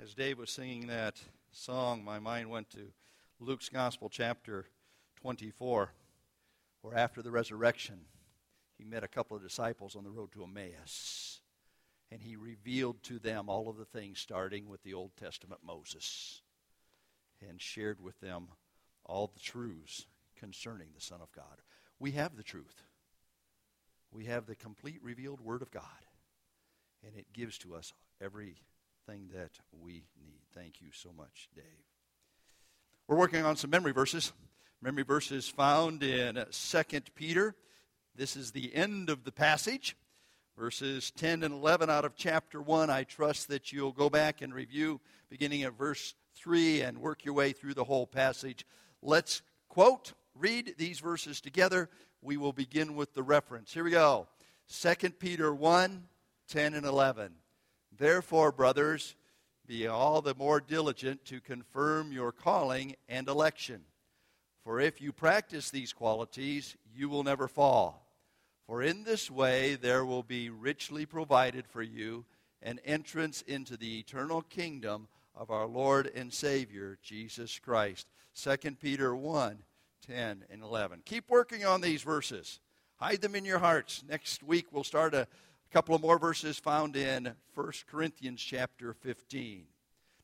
As Dave was singing that song, my mind went to Luke's Gospel, chapter 24, where after the resurrection, he met a couple of disciples on the road to Emmaus. And he revealed to them all of the things starting with the Old Testament Moses and shared with them all the truths concerning the Son of God. We have the truth. We have the complete revealed Word of God. And it gives to us every thing that we need. Thank you so much, Dave. We're working on some memory verses. Memory verses found in 2 Peter. This is the end of the passage. Verses 10 and 11 out of chapter 1. I trust that you'll go back and review beginning at verse 3 and work your way through the whole passage. Let's quote, read these verses together. We will begin with the reference. Here we go. 2 Peter 1 10 and 11. Therefore, brothers, be all the more diligent to confirm your calling and election. For if you practice these qualities, you will never fall. For in this way there will be richly provided for you an entrance into the eternal kingdom of our Lord and Savior, Jesus Christ. 2 Peter 1 10 and 11. Keep working on these verses. Hide them in your hearts. Next week we'll start a a couple of more verses found in 1 Corinthians chapter 15.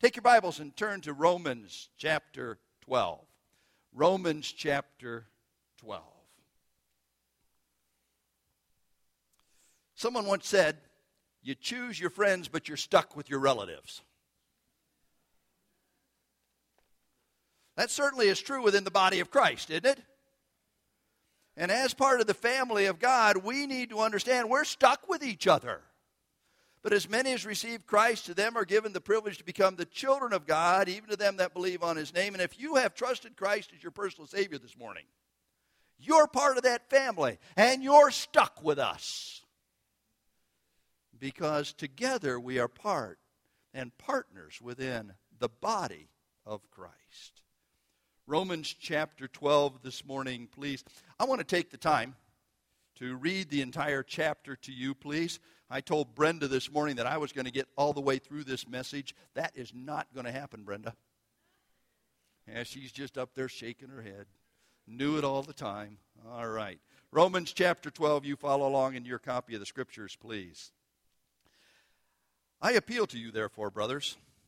Take your Bibles and turn to Romans chapter 12. Romans chapter 12. Someone once said, You choose your friends, but you're stuck with your relatives. That certainly is true within the body of Christ, isn't it? And as part of the family of God, we need to understand we're stuck with each other. But as many as receive Christ, to them are given the privilege to become the children of God, even to them that believe on his name. And if you have trusted Christ as your personal Savior this morning, you're part of that family, and you're stuck with us. Because together we are part and partners within the body of Christ. Romans chapter 12 this morning, please. I want to take the time to read the entire chapter to you, please. I told Brenda this morning that I was going to get all the way through this message. That is not going to happen, Brenda. Yeah, she's just up there shaking her head. Knew it all the time. All right. Romans chapter 12, you follow along in your copy of the scriptures, please. I appeal to you, therefore, brothers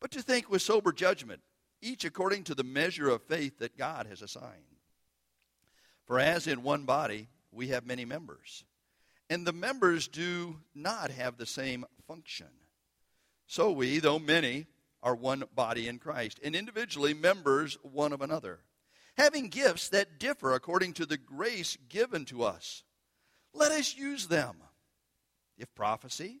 but to think with sober judgment, each according to the measure of faith that God has assigned. For as in one body we have many members, and the members do not have the same function. So we, though many, are one body in Christ, and individually members one of another, having gifts that differ according to the grace given to us. Let us use them. If prophecy,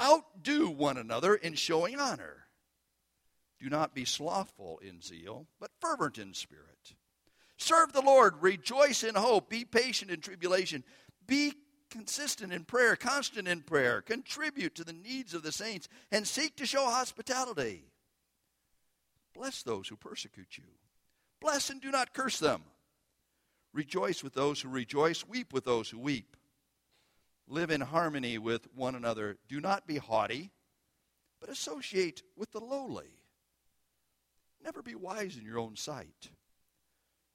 Outdo one another in showing honor. Do not be slothful in zeal, but fervent in spirit. Serve the Lord, rejoice in hope, be patient in tribulation, be consistent in prayer, constant in prayer, contribute to the needs of the saints, and seek to show hospitality. Bless those who persecute you. Bless and do not curse them. Rejoice with those who rejoice, weep with those who weep live in harmony with one another. Do not be haughty, but associate with the lowly. Never be wise in your own sight.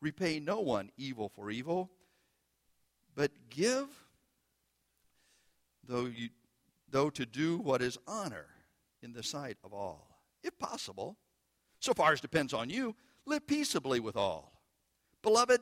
Repay no one evil for evil, but give, though, you, though to do what is honor in the sight of all. if possible. So far as depends on you, live peaceably with all. Beloved,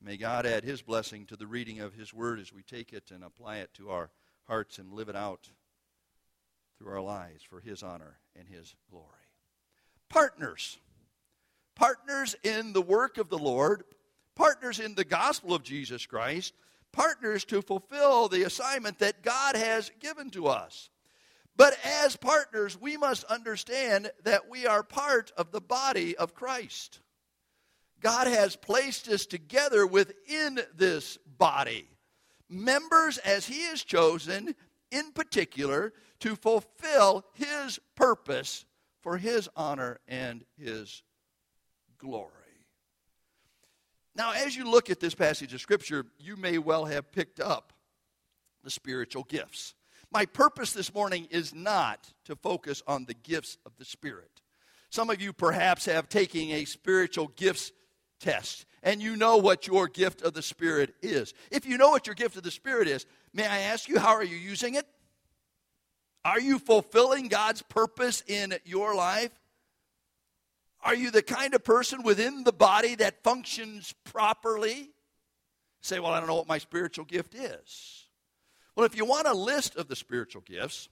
May God add his blessing to the reading of his word as we take it and apply it to our hearts and live it out through our lives for his honor and his glory. Partners. Partners in the work of the Lord, partners in the gospel of Jesus Christ, partners to fulfill the assignment that God has given to us. But as partners, we must understand that we are part of the body of Christ. God has placed us together within this body. Members as He has chosen, in particular, to fulfill His purpose for His honor and His glory. Now, as you look at this passage of Scripture, you may well have picked up the spiritual gifts. My purpose this morning is not to focus on the gifts of the Spirit. Some of you perhaps have taken a spiritual gifts test and you know what your gift of the Spirit is. If you know what your gift of the Spirit is, may I ask you, how are you using it? Are you fulfilling God's purpose in your life? Are you the kind of person within the body that functions properly? Say, well, I don't know what my spiritual gift is. Well, if you want a list of the spiritual gifts,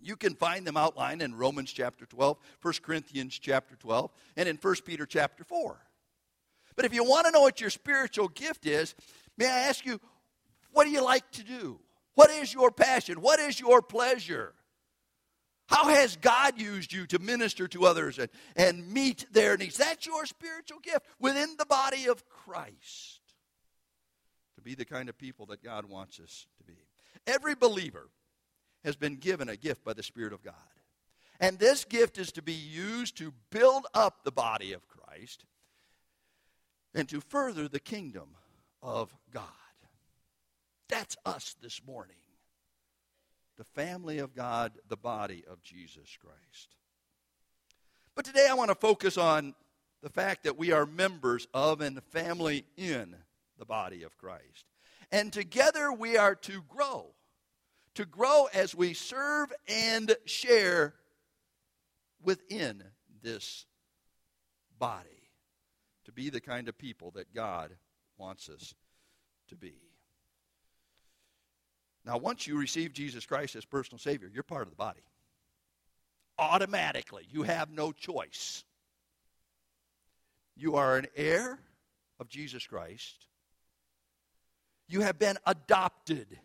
you can find them outlined in Romans chapter 12, 1 Corinthians chapter 12, and in 1 Peter chapter 4. But if you want to know what your spiritual gift is, may I ask you, what do you like to do? What is your passion? What is your pleasure? How has God used you to minister to others and, and meet their needs? That's your spiritual gift within the body of Christ. To be the kind of people that God wants us to be. Every believer has been given a gift by the Spirit of God. And this gift is to be used to build up the body of Christ and to further the kingdom of God. That's us this morning. The family of God, the body of Jesus Christ. But today I want to focus on the fact that we are members of and family in the body of Christ. And together we are to grow to grow as we serve and share within this body, to be the kind of people that God wants us to be. Now, once you receive Jesus Christ as personal Savior, you're part of the body. Automatically, you have no choice. You are an heir of Jesus Christ. You have been adopted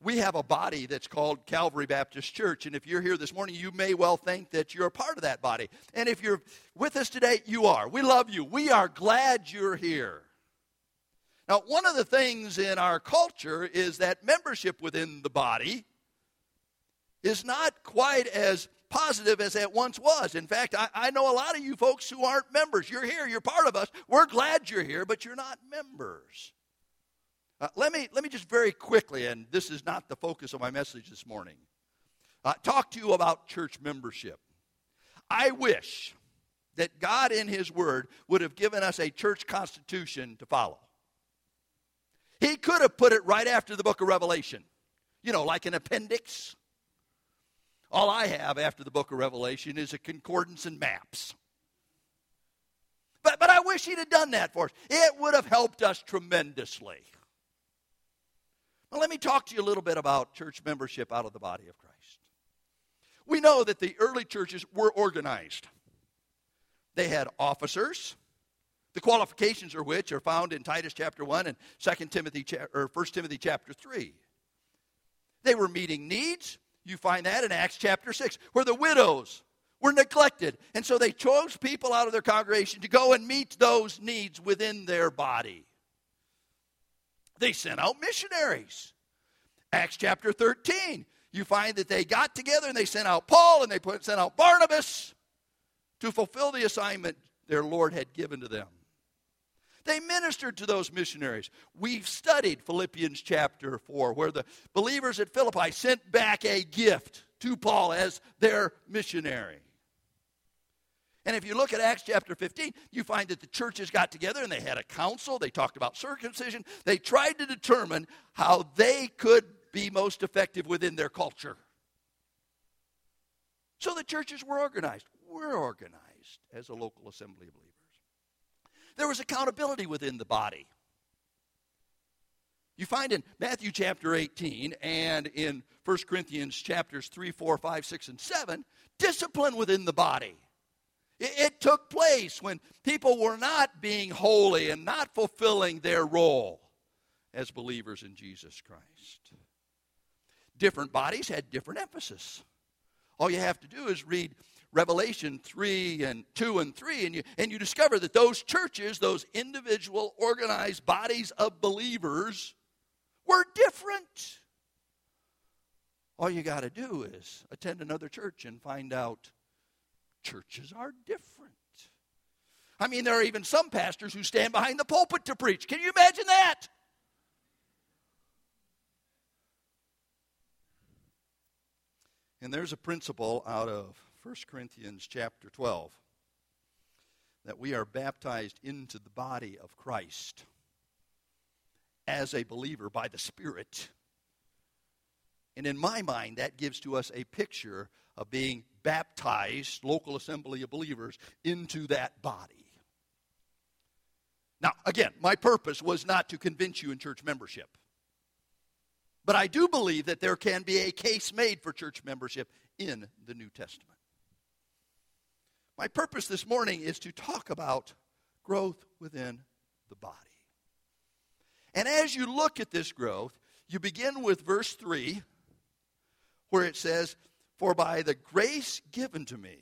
we have a body that's called Calvary Baptist Church. And if you're here this morning, you may well think that you're a part of that body. And if you're with us today, you are. We love you. We are glad you're here. Now, one of the things in our culture is that membership within the body is not quite as positive as it once was. In fact, I, I, know a lot of you folks who aren't members. You're here, you're part of us. We're glad you're here, but you're not members. Uh, let, me, let me just very quickly, and this is not the focus of my message this morning, uh, talk to you about church membership. I wish that God in His Word would have given us a church constitution to follow. He could have put it right after the book of Revelation, you know, like an appendix. All I have after the book of Revelation is a concordance and maps. But, but I wish he'd have done that for us. It would have helped us tremendously. Well, let me talk to you a little bit about church membership out of the body of Christ. We know that the early churches were organized. They had officers, the qualifications of which are found in Titus chapter 1 and 2 Timothy or 1 Timothy chapter 3. They were meeting needs. You find that in Acts chapter 6, where the widows were neglected. And so they chose people out of their congregation to go and meet those needs within their body. They sent out missionaries. Acts chapter 13, you find that they got together and they sent out Paul and they put, sent out Barnabas to fulfill the assignment their Lord had given to them. They ministered to those missionaries. We've studied Philippians chapter 4, where the believers at Philippi sent back a gift to Paul as their missionary. And if you look at Acts chapter 15, you find that the churches got together and they had a council. They talked about circumcision. They tried to determine how they could be most effective within their culture. So the churches were organized. We're organized as a local assembly of believers. There was accountability within the body. You find in Matthew chapter 18 and in 1 Corinthians chapters 3, 4, 5, 6, and 7 discipline within the body. It, it took place when people were not being holy and not fulfilling their role as believers in Jesus Christ. Different bodies had different emphasis. All you have to do is read Revelation 3 and 2 and 3, and you, and you discover that those churches, those individual organized bodies of believers, were different. All you got to do is attend another church and find out churches are different. I mean, there are even some pastors who stand behind the pulpit to preach. Can you imagine that? And there's a principle out of 1 Corinthians chapter 12 that we are baptized into the body of Christ as a believer by the Spirit. And in my mind, that gives to us a picture of being baptized, local assembly of believers, into that body. Now, again, my purpose was not to convince you in church membership. But I do believe that there can be a case made for church membership in the New Testament. My purpose this morning is to talk about growth within the body. And as you look at this growth, you begin with verse 3, where it says, For by the grace given to me,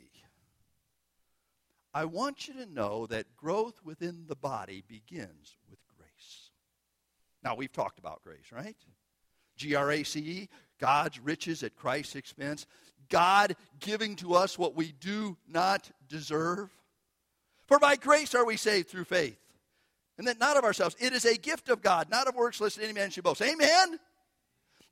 I want you to know that growth within the body begins with grace. Now, we've talked about grace, right? G R A C E, God's riches at Christ's expense. God giving to us what we do not deserve. For by grace are we saved through faith and that not of ourselves. It is a gift of God, not of works, lest any man should boast. Amen?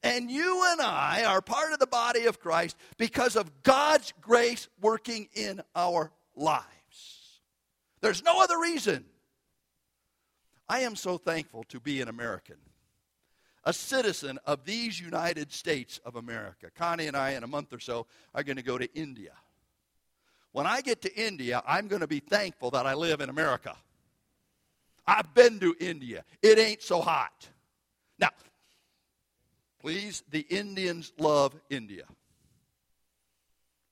And you and I are part of the body of Christ because of God's grace working in our lives. There's no other reason. I am so thankful to be an American, a citizen of these United States of America. Connie and I, in a month or so, are going to go to India. When I get to India, I'm going to be thankful that I live in America. I've been to India. It ain't so hot. Now, please, the Indians love India.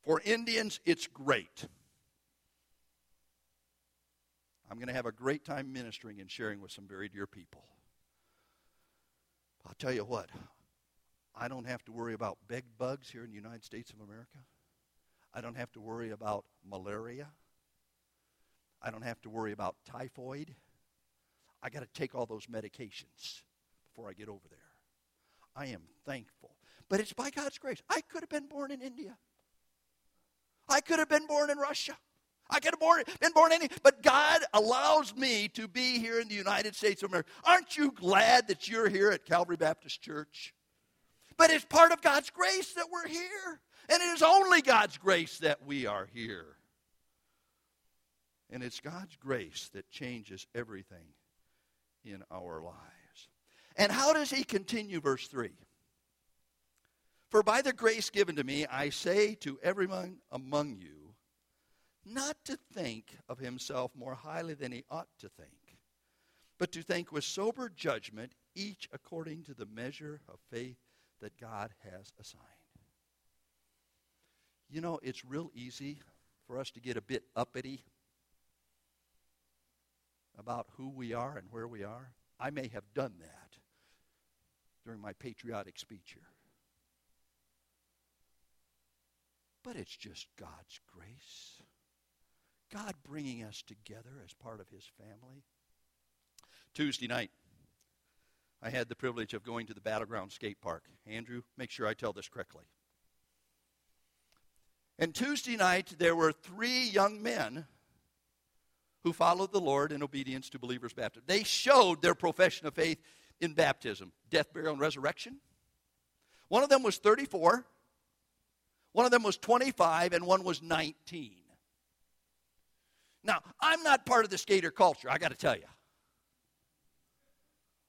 For Indians, it's great. I'm going to have a great time ministering and sharing with some very dear people. I'll tell you what, I don't have to worry about bed bugs here in the United States of America. I don't have to worry about malaria. I don't have to worry about typhoid. I got to take all those medications before I get over there. I am thankful. But it's by God's grace. I could have been born in India. I could have been born in Russia. I could have born, been born in, any, but God allows me to be here in the United States of America. Aren't you glad that you're here at Calvary Baptist Church? But it's part of God's grace that we're here. And it is only God's grace that we are here. And it's God's grace that changes everything in our lives. And how does he continue, verse 3? For by the grace given to me, I say to everyone among you, not to think of himself more highly than he ought to think, but to think with sober judgment, each according to the measure of faith that God has assigned. You know, it's real easy for us to get a bit uppity about who we are and where we are. I may have done that during my patriotic speech here. But it's just God's grace. God bringing us together as part of His family. Tuesday night, I had the privilege of going to the Battleground Skate Park. Andrew, make sure I tell this correctly. And Tuesday night, there were three young men who followed the Lord in obedience to believers' baptism. They showed their profession of faith in baptism, death, burial, and resurrection. One of them was 34, one of them was 25, and one was 19. Now, I'm not part of the skater culture, I got to tell you.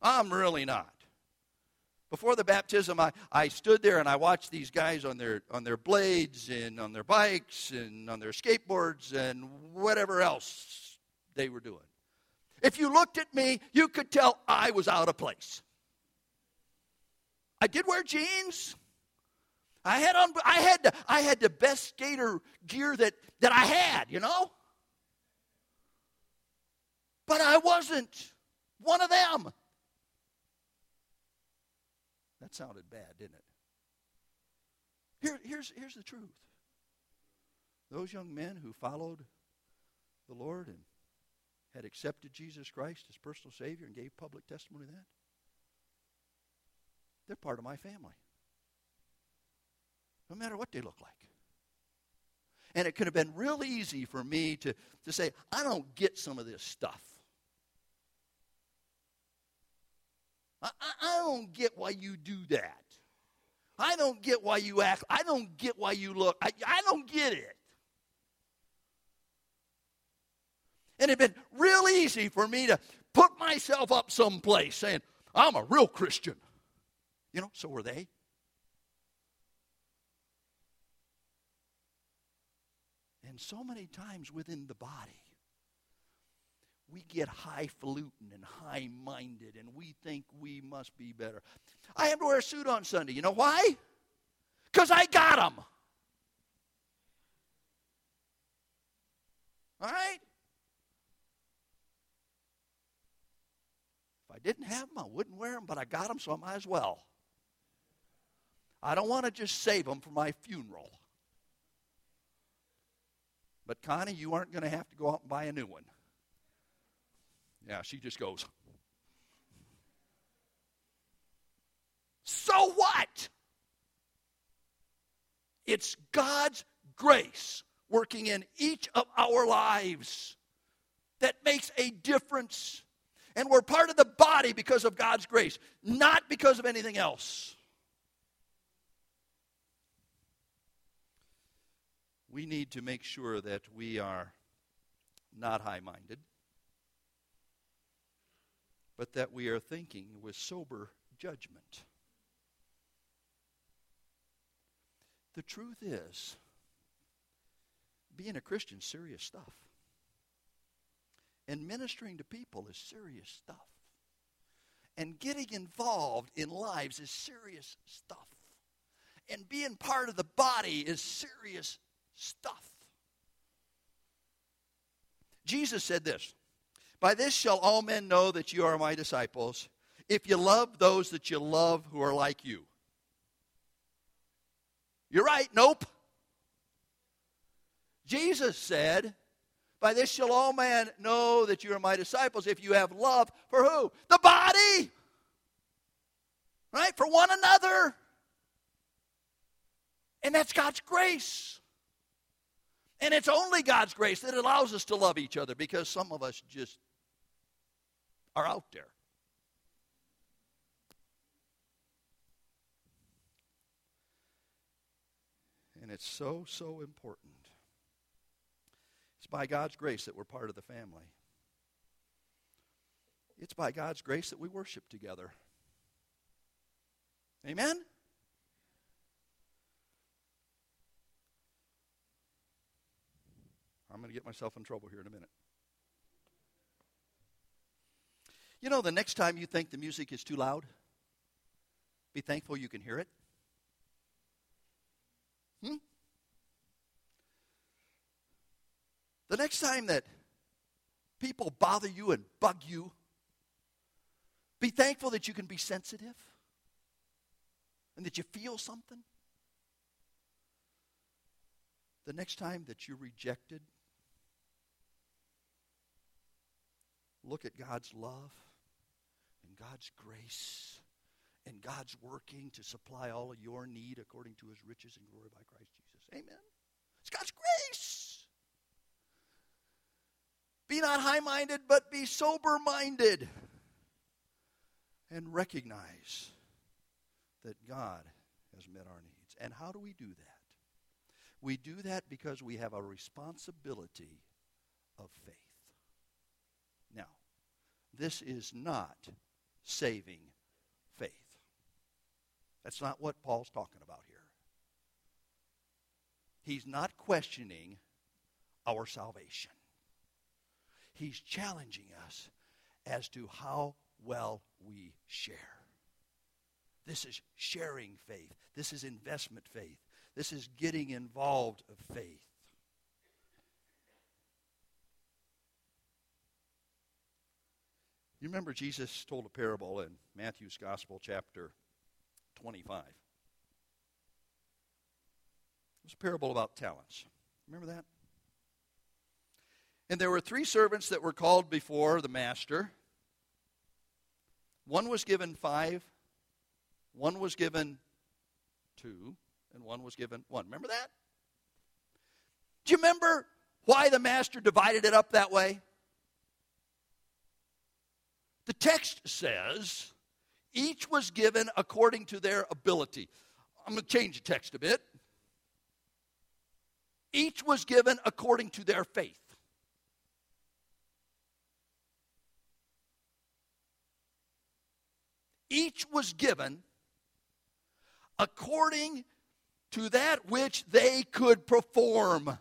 I'm really not. Before the baptism, I, I stood there and I watched these guys on their, on their blades and on their bikes and on their skateboards and whatever else they were doing. If you looked at me, you could tell I was out of place. I did wear jeans. I had on I had the, I had the best skater gear that, that I had, you know? But I wasn't one of them. That sounded bad, didn't it? Here, here's, here's the truth. Those young men who followed the Lord and had accepted Jesus Christ as personal Savior and gave public testimony that, they're part of my family. No matter what they look like. And it could have been real easy for me to, to say, I don't get some of this stuff. I, I, don't get why you do that. I don't get why you act. I don't get why you look. I, I don't get it. And it'd been real easy for me to put myself up someplace saying, I'm a real Christian. You know, so were they. And so many times within the body, we get highfalutin and high minded and we think we must be better. I have to wear a suit on Sunday. You know why? Because I got them. All right? If I didn't have them, I wouldn't wear them, but I got them, so I might as well. I don't want to just save them for my funeral. But Connie, you aren't going to have to go out and buy a new one. Yeah, she just goes. So what? It's God's grace working in each of our lives that makes a difference. And we're part of the body because of God's grace, not because of anything else. We need to make sure that we are not high minded but that we are thinking with sober judgment. The truth is, being a Christian is serious stuff. And ministering to people is serious stuff. And getting involved in lives is serious stuff. And being part of the body is serious stuff. Jesus said this by this shall all men know that you are my disciples, if you love those that you love who are like you. You're right, nope. Jesus said, By this shall all men know that you are my disciples, if you have love for who? The body! Right? For one another. And that's God's grace. And it's only God's grace that allows us to love each other because some of us just are out there. And it's so, so important. By God's grace that we're part of the family. It's by God's grace that we worship together. Amen? I'm going to get myself in trouble here in a minute. You know, the next time you think the music is too loud, be thankful you can hear it. Hmm? The next time that people bother you and bug you, be thankful that you can be sensitive and that you feel something. The next time that you're rejected, look at God's love and God's grace and God's working to supply all of your need according to his riches and glory by Christ Jesus. Amen. It's God's grace. Be not high minded, but be sober minded. And recognize that God has met our needs. And how do we do that? We do that because we have a responsibility of faith. Now, this is not saving faith. That's not what Paul's talking about here. He's not questioning our salvation. He's challenging us as to how well we share. This is sharing faith. This is investment faith. This is getting involved of faith. You remember Jesus told a parable in Matthew's Gospel, chapter 25. It was a parable about talents. Remember that? And there were three servants that were called before the master. One was given five, one was given two, and one was given one. Remember that? Do you remember why the master divided it up that way? The text says each was given according to their ability. I'm going to change the text a bit. Each was given according to their faith. Each was given according to that which they could perform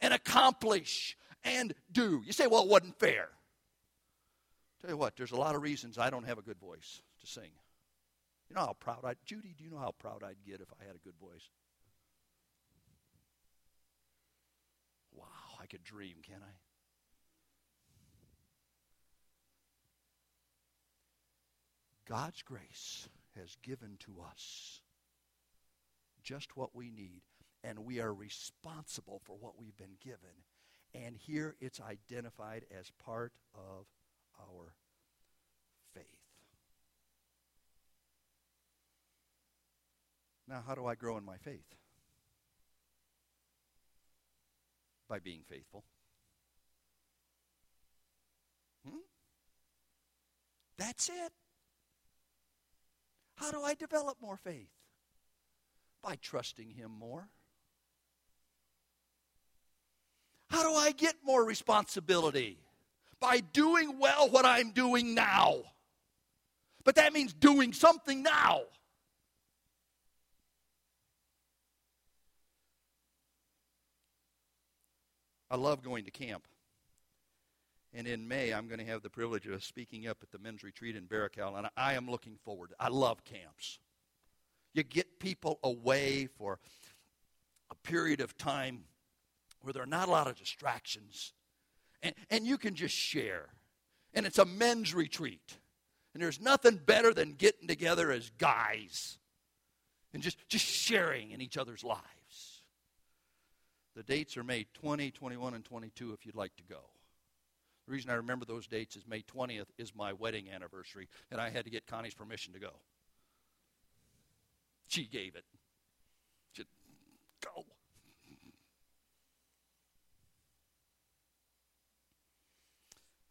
and accomplish and do. You say, well, it wasn't fair. Tell you what, there's a lot of reasons I don't have a good voice to sing. You know how proud I Judy, do you know how proud I'd get if I had a good voice? Wow, I could dream, can't I? God's grace has given to us just what we need, and we are responsible for what we've been given. And here it's identified as part of our faith. Now, how do I grow in my faith? By being faithful. Hmm? That's it. How do I develop more faith? By trusting Him more. How do I get more responsibility? By doing well what I'm doing now. But that means doing something now. I love going to camp. And in May, I'm going to have the privilege of speaking up at the men's retreat in Baracal, and I am looking forward. I love camps. You get people away for a period of time where there are not a lot of distractions, and, and you can just share. And it's a men's retreat. And there's nothing better than getting together as guys and just, just sharing in each other's lives. The dates are May 20, 21, and 22 if you'd like to go. The reason I remember those dates is May 20th is my wedding anniversary, and I had to get Connie's permission to go. She gave it. She go.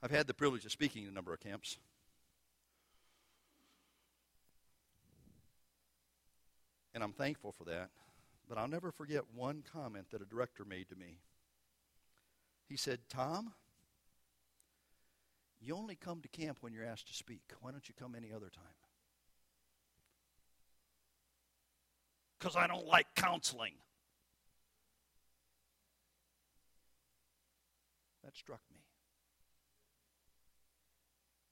I've had the privilege of speaking in a number of camps. And I'm thankful for that. But I'll never forget one comment that a director made to me. He said, Tom, you only come to camp when you're asked to speak. Why don't you come any other time? Because I don't like counseling. That struck me.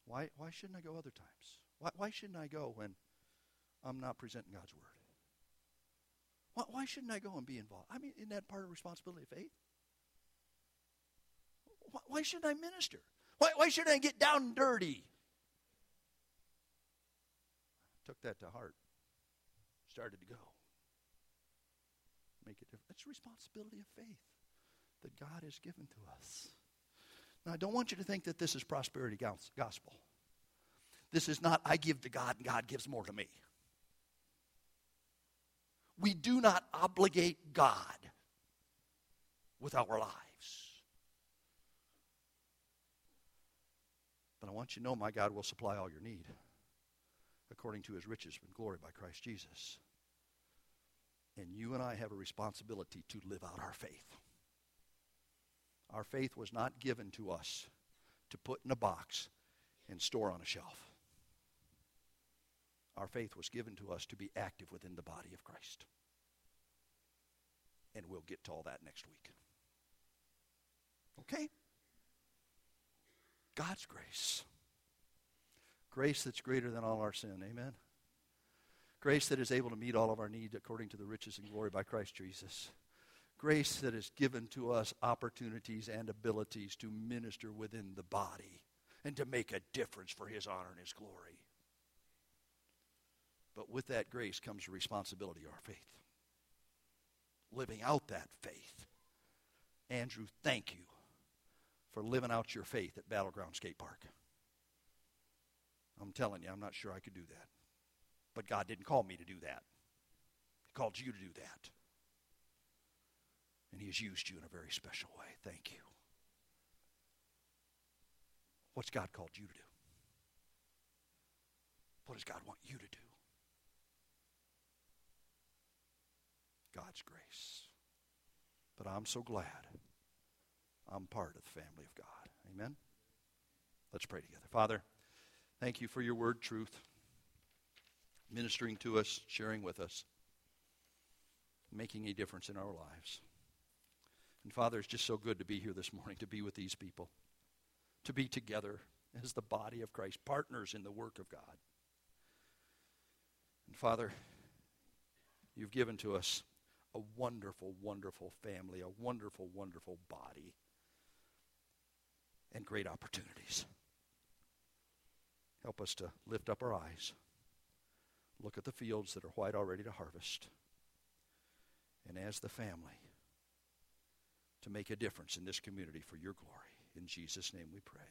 Why, why shouldn't I go other times? Why, why shouldn't I go when I'm not presenting God's Word? Why, why shouldn't I go and be involved? I mean, isn't that part of responsibility of faith? Why, why shouldn't I minister? Why, why should I get down and dirty? Took that to heart. Started to go. Make it different. It's a responsibility of faith that God has given to us. Now, I don't want you to think that this is prosperity gospel. This is not, I give to God and God gives more to me. We do not obligate God with our lives. But I want you to know my God will supply all your need according to his riches and glory by Christ Jesus. And you and I have a responsibility to live out our faith. Our faith was not given to us to put in a box and store on a shelf. Our faith was given to us to be active within the body of Christ. And we'll get to all that next week. Okay? God's grace. Grace that's greater than all our sin. Amen. Grace that is able to meet all of our needs according to the riches and glory by Christ Jesus. Grace that has given to us opportunities and abilities to minister within the body and to make a difference for His honor and His glory. But with that grace comes the responsibility of our faith. Living out that faith. Andrew, thank you for living out your faith at Battleground Skate Park. I'm telling you, I'm not sure I could do that. But God didn't call me to do that. He called you to do that. And He has used you in a very special way. Thank you. What's God called you to do? What does God want you to do? God's grace. But I'm so glad I'm part of the family of God. Amen? Let's pray together. Father, thank you for your word, truth, ministering to us, sharing with us, making a difference in our lives. And Father, it's just so good to be here this morning, to be with these people, to be together as the body of Christ, partners in the work of God. And Father, you've given to us a wonderful, wonderful family, a wonderful, wonderful body, and great opportunities. Help us to lift up our eyes, look at the fields that are white already to harvest, and as the family, to make a difference in this community for your glory. In Jesus' name we pray.